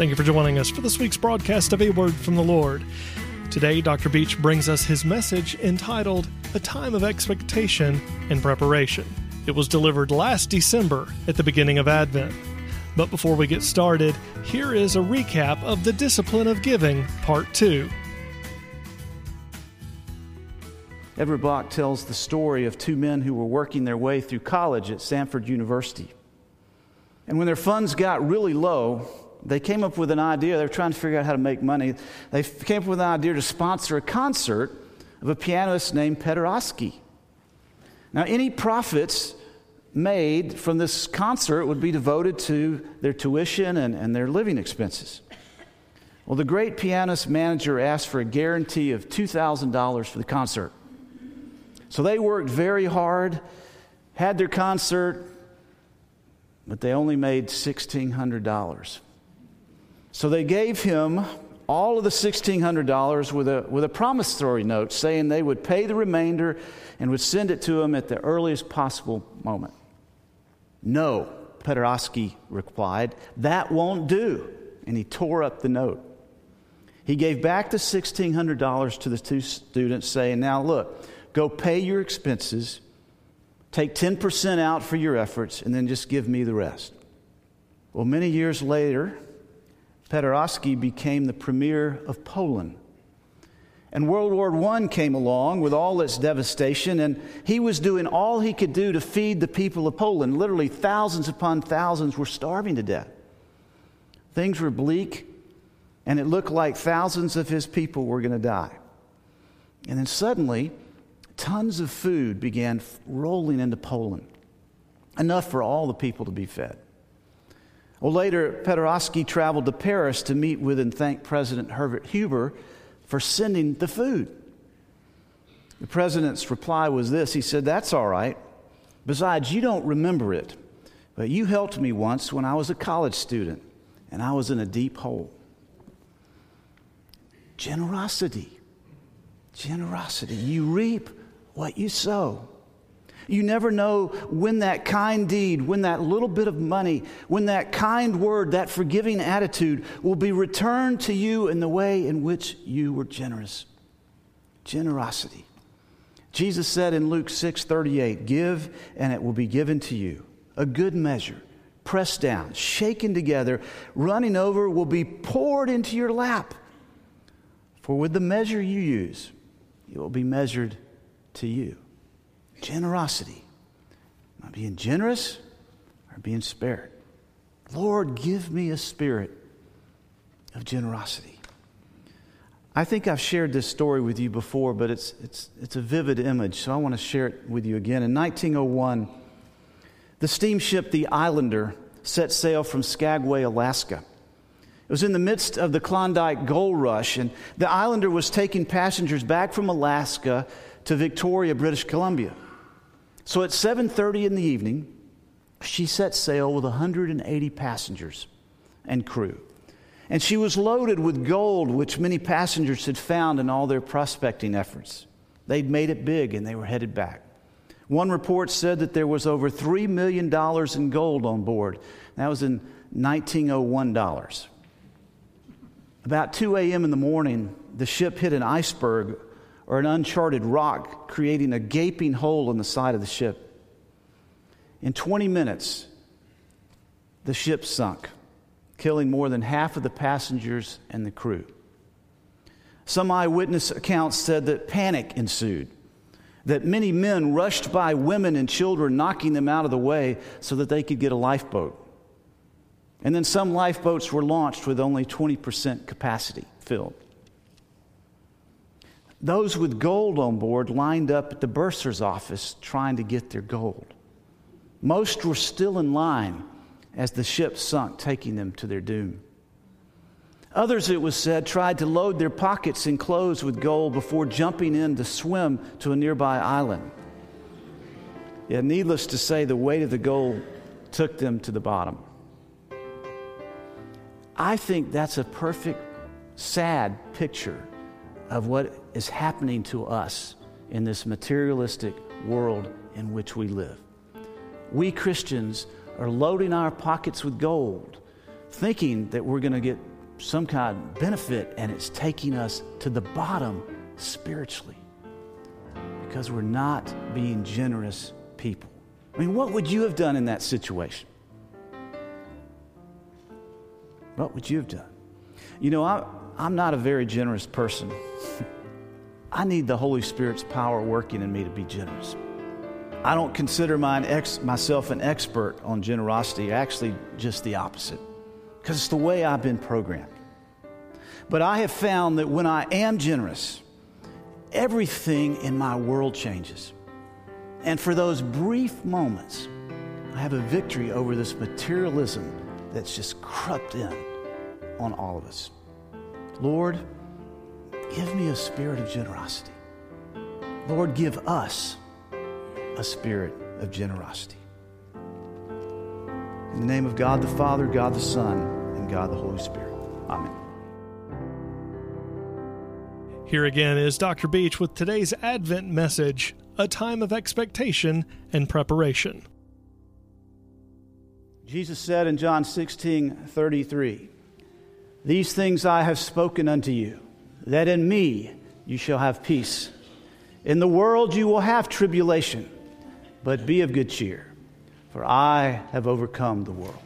Thank you for joining us for this week's broadcast of A Word from the Lord. Today, Dr. Beach brings us his message entitled A Time of Expectation and Preparation. It was delivered last December at the beginning of Advent. But before we get started, here is a recap of the Discipline of Giving, Part 2. Edward Block tells the story of two men who were working their way through college at Stanford University. And when their funds got really low, they came up with an idea. They were trying to figure out how to make money. They came up with an idea to sponsor a concert of a pianist named Paderewski. Now, any profits made from this concert would be devoted to their tuition and, and their living expenses. Well, the great pianist manager asked for a guarantee of $2,000 for the concert. So they worked very hard, had their concert, but they only made $1,600. So they gave him all of the $1,600 with a, with a promissory note saying they would pay the remainder and would send it to him at the earliest possible moment. No, Paderewski replied, that won't do. And he tore up the note. He gave back the $1,600 to the two students, saying, Now look, Go pay your expenses, take 10% out for your efforts, and then just give me the rest. Well, many years later, Paderewski became the premier of Poland. And World War I came along with all its devastation, and he was doing all he could do to feed the people of Poland. Literally, thousands upon thousands were starving to death. Things were bleak, and it looked like thousands of his people were going to die. And then suddenly, tons of food began rolling into Poland, enough for all the people to be fed. Well, later, Paderewski traveled to Paris to meet with and thank President Herbert Hoover for sending the food. The president's reply was this He said, That's all right. Besides, you don't remember it, but you helped me once when I was a college student and I was in a deep hole. Generosity. Generosity. You reap what you sow. You never know when that kind deed, when that little bit of money, when that kind word, that forgiving attitude will be returned to you in the way in which you were generous. Generosity. Jesus said in Luke 6 38, Give and it will be given to you. A good measure, pressed down, shaken together, running over, will be poured into your lap. For with the measure you use, it will be measured to you. Generosity. Am I being generous or being spared? Lord, give me a spirit of generosity. I think I've shared this story with you before, but it's, it's, it's a vivid image, so I want to share it with you again. In 1901, the steamship the Islander set sail from Skagway, Alaska. It was in the midst of the Klondike gold rush, and the Islander was taking passengers back from Alaska to Victoria, British Columbia. So at 7:30 in the evening, she set sail with 180 passengers and crew. And she was loaded with gold which many passengers had found in all their prospecting efforts. They'd made it big and they were headed back. One report said that there was over $3 million in gold on board. That was in 1901 dollars. About 2 a.m. in the morning, the ship hit an iceberg or an uncharted rock, creating a gaping hole in the side of the ship. In 20 minutes, the ship sunk, killing more than half of the passengers and the crew. Some eyewitness accounts said that panic ensued, that many men rushed by women and children, knocking them out of the way so that they could get a lifeboat. And then some lifeboats were launched with only 20% capacity filled. Those with gold on board lined up at the bursar's office trying to get their gold. Most were still in line as the ship sunk, taking them to their doom. Others, it was said, tried to load their pockets and clothes with gold before jumping in to swim to a nearby island. Yet, needless to say, the weight of the gold took them to the bottom. I think that's a perfect, sad picture of what is happening to us in this materialistic world in which we live. We Christians are loading our pockets with gold, thinking that we're going to get some kind of benefit, and it's taking us to the bottom spiritually because we're not being generous people. I mean, what would you have done in that situation? What would you have done? You know, I, I'm not a very generous person. I need the Holy Spirit's power working in me to be generous. I don't consider my ex, myself an expert on generosity, actually, just the opposite, because it's the way I've been programmed. But I have found that when I am generous, everything in my world changes. And for those brief moments, I have a victory over this materialism that's just crept in on all of us. Lord, give me a spirit of generosity. Lord, give us a spirit of generosity. In the name of God the Father, God the Son, and God the Holy Spirit. Amen. Here again is Dr. Beach with today's Advent message a time of expectation and preparation. Jesus said in John 16 33, These things I have spoken unto you, that in me you shall have peace. In the world you will have tribulation, but be of good cheer, for I have overcome the world.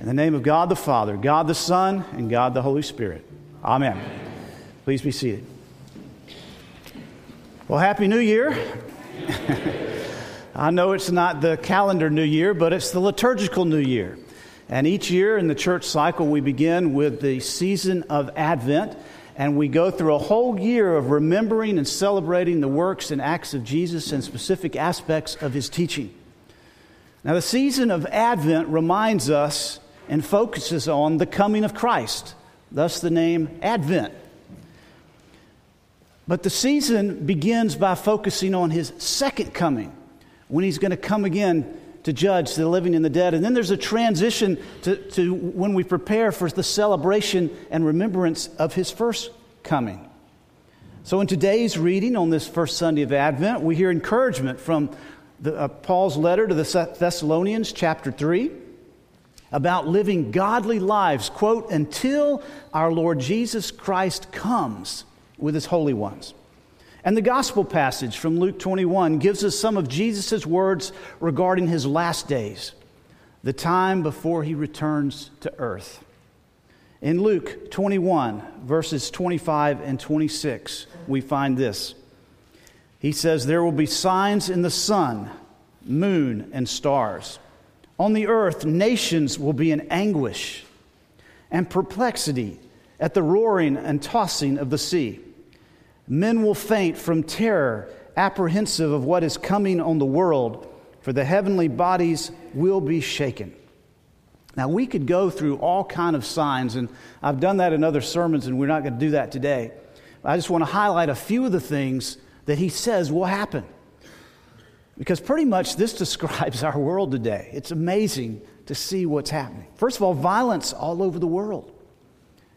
In the name of God the Father, God the Son, and God the Holy Spirit. Amen. Please be seated. Well, Happy New Year. I know it's not the calendar New Year, but it's the liturgical New Year. And each year in the church cycle, we begin with the season of Advent, and we go through a whole year of remembering and celebrating the works and acts of Jesus and specific aspects of his teaching. Now, the season of Advent reminds us and focuses on the coming of Christ, thus the name Advent. But the season begins by focusing on his second coming, when he's going to come again to judge the living and the dead. And then there's a transition to, to when we prepare for the celebration and remembrance of his first coming. So, in today's reading on this first Sunday of Advent, we hear encouragement from the, uh, Paul's letter to the Thessalonians, chapter 3, about living godly lives, quote, until our Lord Jesus Christ comes with his holy ones. And the gospel passage from Luke 21 gives us some of Jesus' words regarding his last days, the time before he returns to earth. In Luke 21, verses 25 and 26, we find this. He says, There will be signs in the sun, moon, and stars. On the earth, nations will be in anguish and perplexity at the roaring and tossing of the sea. Men will faint from terror, apprehensive of what is coming on the world, for the heavenly bodies will be shaken. Now, we could go through all kind of signs, and I've done that in other sermons, and we're not going to do that today. I just want to highlight a few of the things that he says will happen. Because pretty much this describes our world today. It's amazing to see what's happening. First of all, violence all over the world.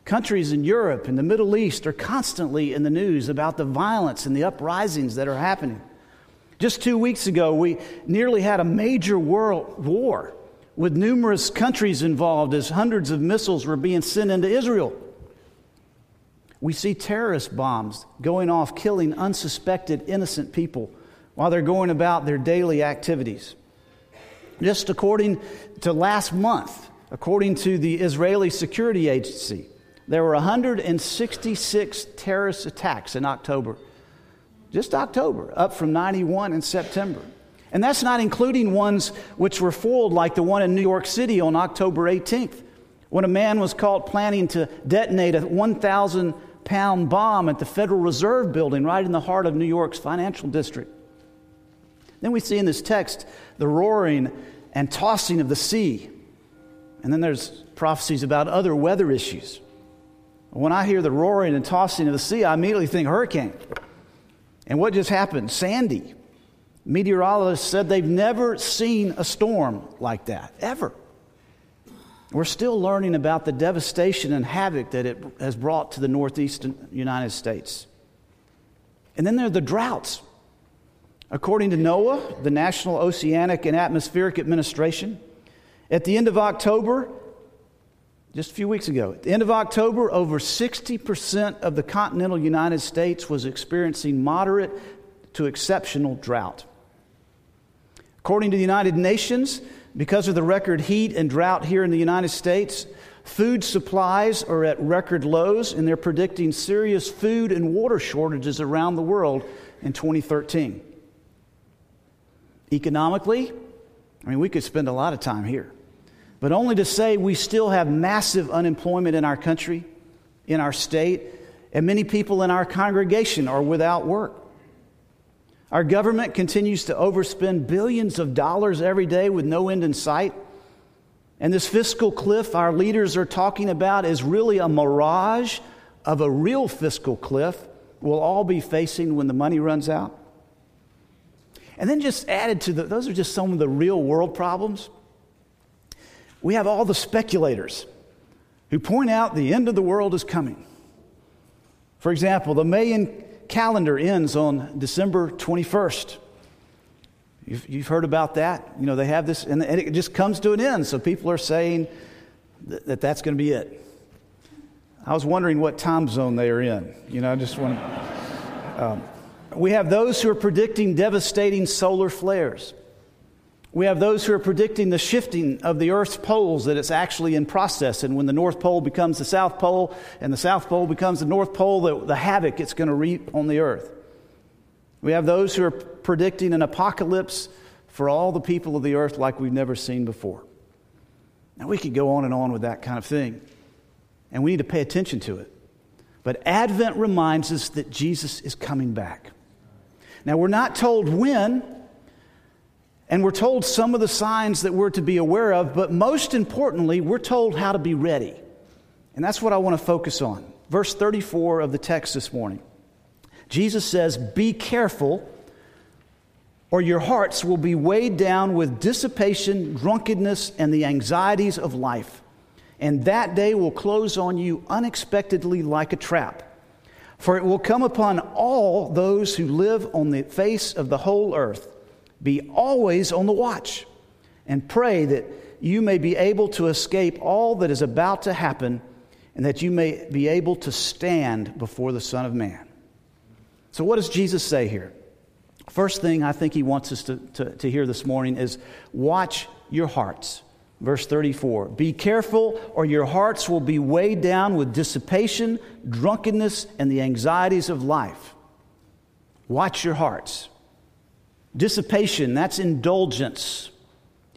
Countries in Europe and the Middle East are constantly in the news about the violence and the uprisings that are happening. Just two weeks ago, we nearly had a major world war with numerous countries involved as hundreds of missiles were being sent into Israel. We see terrorist bombs going off, killing unsuspected innocent people while they're going about their daily activities. Just according to last month, according to the Israeli Security Agency, there were 166 terrorist attacks in October. Just October, up from 91 in September. And that's not including ones which were foiled, like the one in New York City on October 18th, when a man was caught planning to detonate a 1,000 pound bomb at the Federal Reserve building right in the heart of New York's financial district. Then we see in this text the roaring and tossing of the sea. And then there's prophecies about other weather issues. When I hear the roaring and tossing of the sea, I immediately think hurricane. And what just happened? Sandy. Meteorologists said they've never seen a storm like that, ever. We're still learning about the devastation and havoc that it has brought to the northeastern United States. And then there are the droughts. According to NOAA, the National Oceanic and Atmospheric Administration, at the end of October, just a few weeks ago. At the end of October, over 60% of the continental United States was experiencing moderate to exceptional drought. According to the United Nations, because of the record heat and drought here in the United States, food supplies are at record lows, and they're predicting serious food and water shortages around the world in 2013. Economically, I mean, we could spend a lot of time here, but only to say we still have massive unemployment in our country, in our state, and many people in our congregation are without work. Our government continues to overspend billions of dollars every day with no end in sight. And this fiscal cliff our leaders are talking about is really a mirage of a real fiscal cliff we'll all be facing when the money runs out. And then just added to the, those are just some of the real world problems. We have all the speculators who point out the end of the world is coming. For example, the Mayan calendar ends on December 21st. You've, you've heard about that. You know, they have this, and it just comes to an end. So people are saying that, that that's going to be it. I was wondering what time zone they are in. You know, I just want to. Um, we have those who are predicting devastating solar flares. We have those who are predicting the shifting of the Earth's poles, that it's actually in process. And when the North Pole becomes the South Pole and the South Pole becomes the North Pole, the, the havoc it's going to reap on the Earth. We have those who are predicting an apocalypse for all the people of the earth like we've never seen before. Now, we could go on and on with that kind of thing, and we need to pay attention to it. But Advent reminds us that Jesus is coming back. Now, we're not told when and we're told some of the signs that we're to be aware of, but most importantly, we're told how to be ready. And that's what I want to focus on. Verse 34 of the text this morning. Jesus says, Be careful, or your hearts will be weighed down with dissipation, drunkenness, and the anxieties of life. And that day will close on you unexpectedly like a trap. For it will come upon all those who live on the face of the whole earth. Be always on the watch and pray that you may be able to escape all that is about to happen and that you may be able to stand before the Son of Man. So, what does Jesus say here? First thing I think he wants us to, to, to hear this morning is watch your hearts. Verse 34 Be careful, or your hearts will be weighed down with dissipation, drunkenness, and the anxieties of life. Watch your hearts. Dissipation, that's indulgence.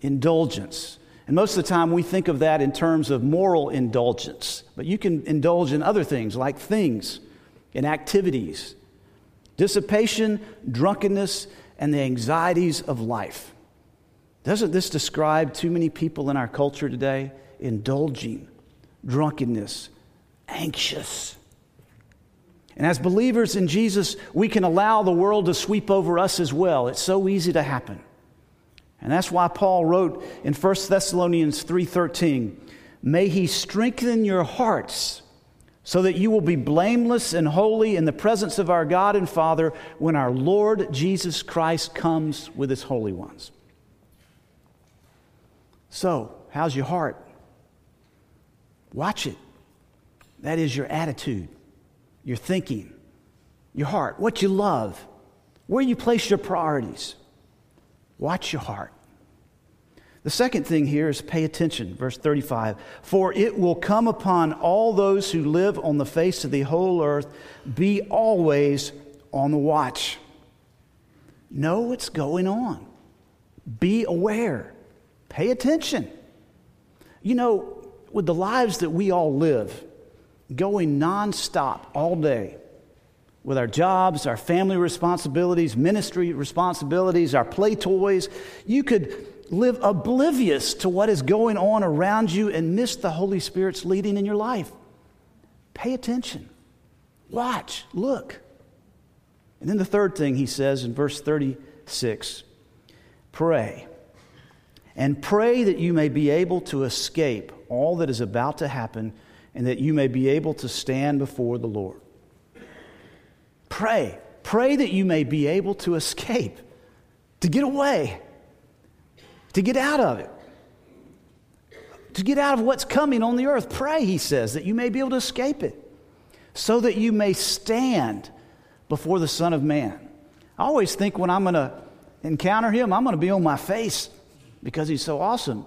Indulgence. And most of the time we think of that in terms of moral indulgence, but you can indulge in other things like things and activities. Dissipation, drunkenness, and the anxieties of life. Doesn't this describe too many people in our culture today? Indulging, drunkenness, anxious. And as believers in Jesus, we can allow the world to sweep over us as well. It's so easy to happen. And that's why Paul wrote in 1 Thessalonians 3:13, "May he strengthen your hearts so that you will be blameless and holy in the presence of our God and Father when our Lord Jesus Christ comes with his holy ones." So, how's your heart? Watch it. That is your attitude your thinking, your heart, what you love, where you place your priorities. Watch your heart. The second thing here is pay attention. Verse 35 For it will come upon all those who live on the face of the whole earth, be always on the watch. Know what's going on, be aware, pay attention. You know, with the lives that we all live, going nonstop all day with our jobs, our family responsibilities, ministry responsibilities, our play toys. You could live oblivious to what is going on around you and miss the Holy Spirit's leading in your life. Pay attention, watch, look. And then the third thing he says in verse 36 pray. And pray that you may be able to escape all that is about to happen and that you may be able to stand before the Lord. Pray. Pray that you may be able to escape, to get away, to get out of it, to get out of what's coming on the earth. Pray, he says, that you may be able to escape it, so that you may stand before the Son of Man. I always think when I'm going to encounter him, I'm going to be on my face because he's so awesome.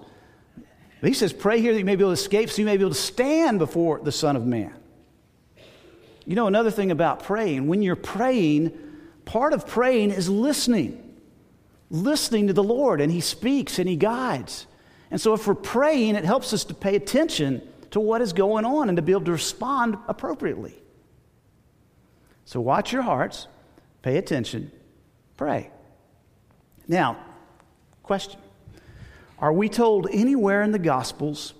But he says, Pray here that you may be able to escape, so you may be able to stand before the Son of Man. You know, another thing about praying, when you're praying, part of praying is listening. Listening to the Lord, and He speaks and He guides. And so, if we're praying, it helps us to pay attention to what is going on and to be able to respond appropriately. So, watch your hearts, pay attention, pray. Now, question Are we told anywhere in the Gospels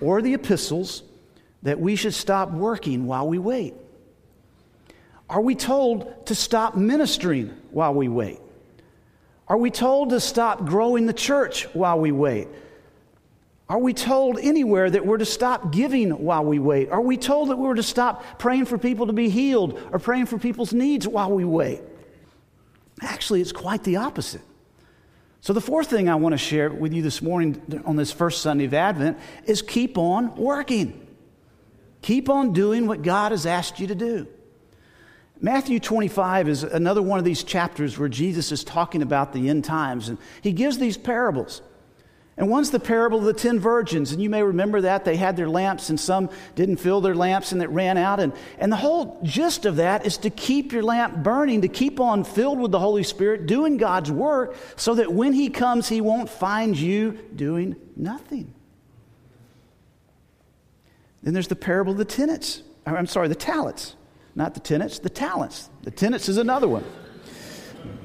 or the epistles that we should stop working while we wait? Are we told to stop ministering while we wait? Are we told to stop growing the church while we wait? Are we told anywhere that we're to stop giving while we wait? Are we told that we're to stop praying for people to be healed or praying for people's needs while we wait? Actually, it's quite the opposite. So, the fourth thing I want to share with you this morning on this first Sunday of Advent is keep on working. Keep on doing what God has asked you to do. Matthew 25 is another one of these chapters where Jesus is talking about the end times, and he gives these parables. And one's the parable of the ten virgins, and you may remember that. They had their lamps, and some didn't fill their lamps, and it ran out. And, and the whole gist of that is to keep your lamp burning, to keep on filled with the Holy Spirit, doing God's work, so that when He comes, He won't find you doing nothing. Then there's the parable of the tenants. I'm sorry, the talents. Not the tenants, the talents. The tenants is another one.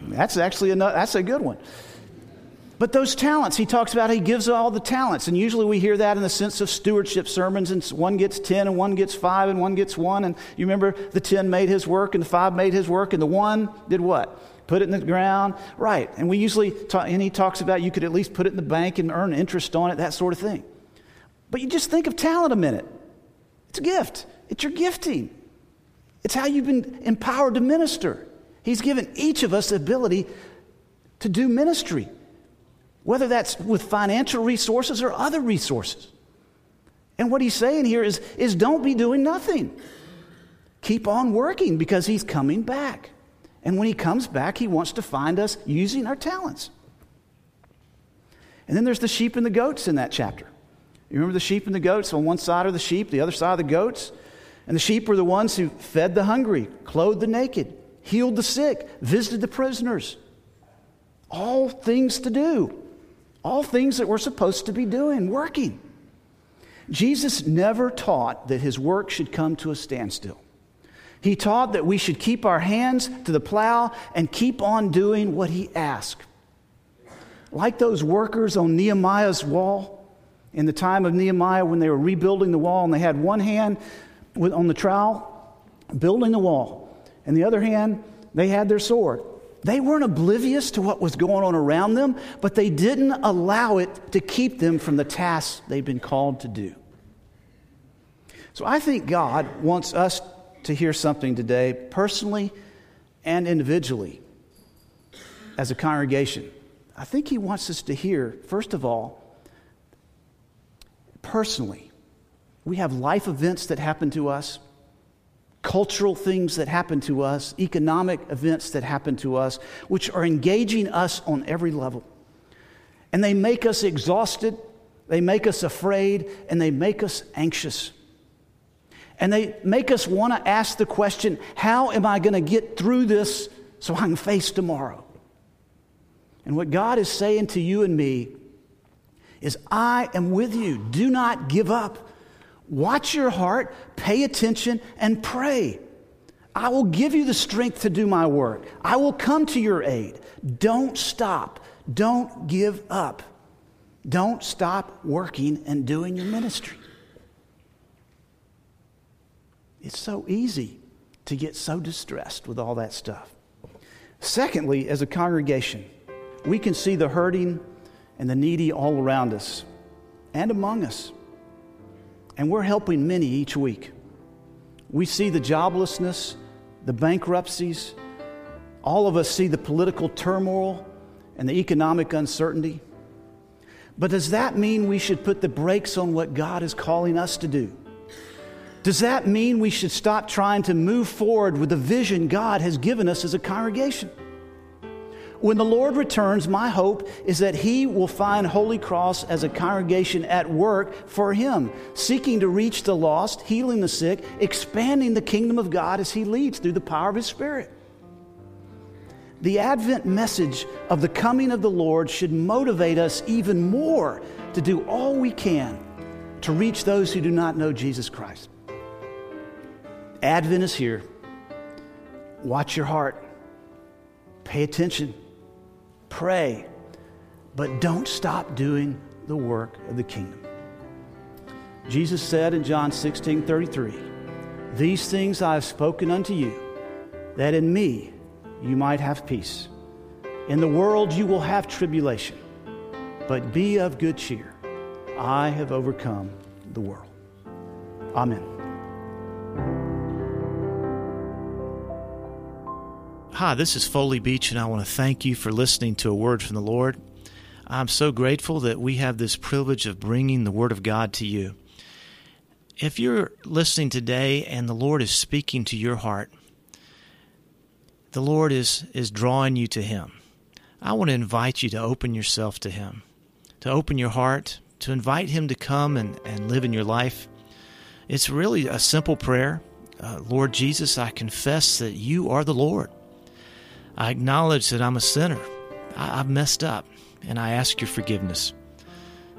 That's actually another, that's a good one. But those talents, he talks about he gives all the talents. And usually we hear that in the sense of stewardship sermons, and one gets 10, and one gets 5, and one gets 1. And you remember the 10 made his work, and the 5 made his work, and the 1 did what? Put it in the ground. Right. And we usually, talk, and he talks about you could at least put it in the bank and earn interest on it, that sort of thing. But you just think of talent a minute. It's a gift, it's your gifting. It's how you've been empowered to minister. He's given each of us the ability to do ministry, whether that's with financial resources or other resources. And what he's saying here is, is don't be doing nothing. Keep on working because he's coming back. And when he comes back, he wants to find us using our talents. And then there's the sheep and the goats in that chapter. You remember the sheep and the goats? On one side are the sheep, the other side are the goats. And the sheep were the ones who fed the hungry, clothed the naked, healed the sick, visited the prisoners. All things to do. All things that we're supposed to be doing, working. Jesus never taught that his work should come to a standstill. He taught that we should keep our hands to the plow and keep on doing what he asked. Like those workers on Nehemiah's wall in the time of Nehemiah when they were rebuilding the wall and they had one hand on the trowel, building the wall. And the other hand, they had their sword. They weren't oblivious to what was going on around them, but they didn't allow it to keep them from the tasks they've been called to do. So I think God wants us to hear something today, personally and individually, as a congregation. I think He wants us to hear, first of all, personally, we have life events that happen to us, cultural things that happen to us, economic events that happen to us, which are engaging us on every level. And they make us exhausted, they make us afraid, and they make us anxious. And they make us want to ask the question how am I going to get through this so I can face tomorrow? And what God is saying to you and me is, I am with you. Do not give up. Watch your heart, pay attention, and pray. I will give you the strength to do my work. I will come to your aid. Don't stop. Don't give up. Don't stop working and doing your ministry. It's so easy to get so distressed with all that stuff. Secondly, as a congregation, we can see the hurting and the needy all around us and among us. And we're helping many each week. We see the joblessness, the bankruptcies. All of us see the political turmoil and the economic uncertainty. But does that mean we should put the brakes on what God is calling us to do? Does that mean we should stop trying to move forward with the vision God has given us as a congregation? When the Lord returns, my hope is that He will find Holy Cross as a congregation at work for Him, seeking to reach the lost, healing the sick, expanding the kingdom of God as He leads through the power of His Spirit. The Advent message of the coming of the Lord should motivate us even more to do all we can to reach those who do not know Jesus Christ. Advent is here. Watch your heart. Pay attention. Pray. But don't stop doing the work of the kingdom. Jesus said in John 16 33, These things I have spoken unto you, that in me you might have peace. In the world you will have tribulation, but be of good cheer. I have overcome the world. Amen. Hi, this is Foley Beach, and I want to thank you for listening to a word from the Lord. I'm so grateful that we have this privilege of bringing the Word of God to you. If you're listening today and the Lord is speaking to your heart, the Lord is, is drawing you to Him. I want to invite you to open yourself to Him, to open your heart, to invite Him to come and, and live in your life. It's really a simple prayer. Uh, Lord Jesus, I confess that you are the Lord. I acknowledge that I'm a sinner. I, have messed up, and I ask your forgiveness.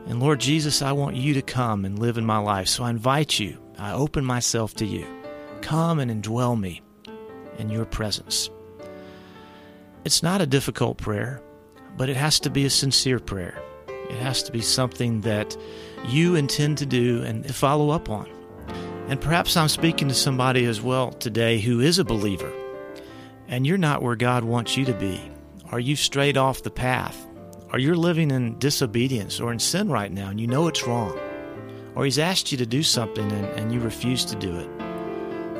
And Lord Jesus, I want you to come and live in my life. So I invite you, I open myself to you. Come and indwell me in your presence. It's not a difficult prayer, but it has to be a sincere prayer. It has to be something that you intend to do and follow up on. And perhaps I'm speaking to somebody as well today who is a believer and you're not where God wants you to be? Are you straight off the path? Are you living in disobedience or in sin right now and you know it's wrong? Or He's asked you to do something and, and you refuse to do it?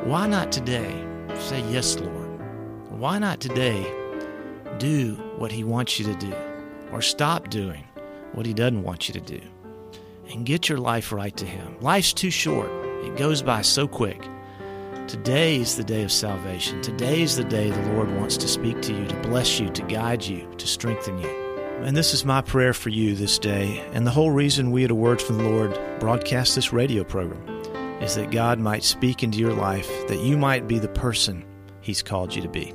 Why not today say, Yes, Lord? Why not today do what He wants you to do? Or stop doing what He doesn't want you to do? And get your life right to Him. Life's too short, it goes by so quick. Today is the day of salvation. Today is the day the Lord wants to speak to you, to bless you, to guide you, to strengthen you. And this is my prayer for you this day. And the whole reason we at A Word from the Lord broadcast this radio program is that God might speak into your life, that you might be the person He's called you to be.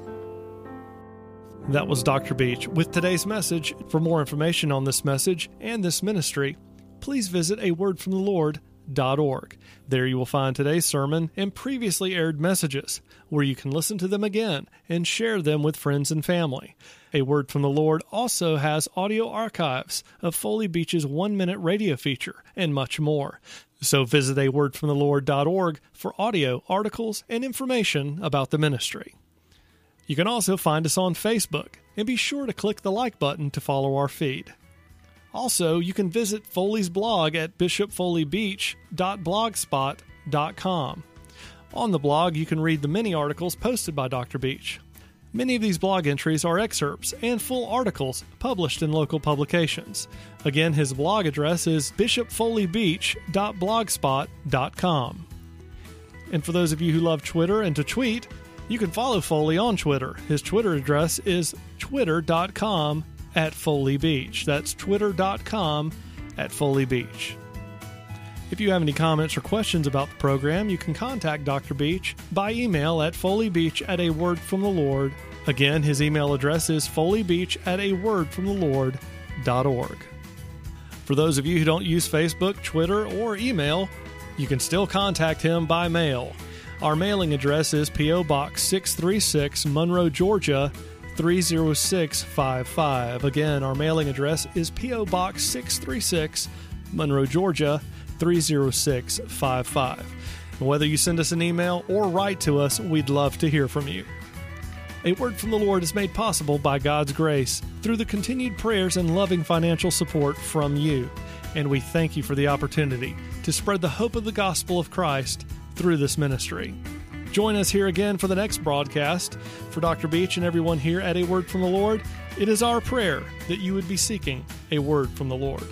That was Dr. Beach with today's message. For more information on this message and this ministry, please visit a word from the Lord org. There you will find today's sermon and previously aired messages, where you can listen to them again and share them with friends and family. A Word from the Lord also has audio archives of Foley Beach's one minute radio feature and much more. So visit a word from the wordfromthelord.org for audio, articles, and information about the ministry. You can also find us on Facebook and be sure to click the like button to follow our feed. Also, you can visit Foley's blog at bishopfoleybeach.blogspot.com. On the blog, you can read the many articles posted by Dr. Beach. Many of these blog entries are excerpts and full articles published in local publications. Again, his blog address is bishopfoleybeach.blogspot.com. And for those of you who love Twitter and to tweet, you can follow Foley on Twitter. His Twitter address is twitter.com at Foley Beach. That's twitter.com at Foley Beach. If you have any comments or questions about the program, you can contact Dr. Beach by email at foleybeach at a word from the Lord. Again, his email address is foleybeach at a word from the Lord.org. For those of you who don't use Facebook, Twitter, or email, you can still contact him by mail. Our mailing address is P.O. Box 636, Monroe, Georgia 30655. Again, our mailing address is P.O. Box 636, Monroe, Georgia 30655. Whether you send us an email or write to us, we'd love to hear from you. A Word from the Lord is made possible by God's grace through the continued prayers and loving financial support from you. And we thank you for the opportunity to spread the hope of the gospel of Christ through this ministry. Join us here again for the next broadcast. For Dr. Beach and everyone here at A Word from the Lord, it is our prayer that you would be seeking a word from the Lord.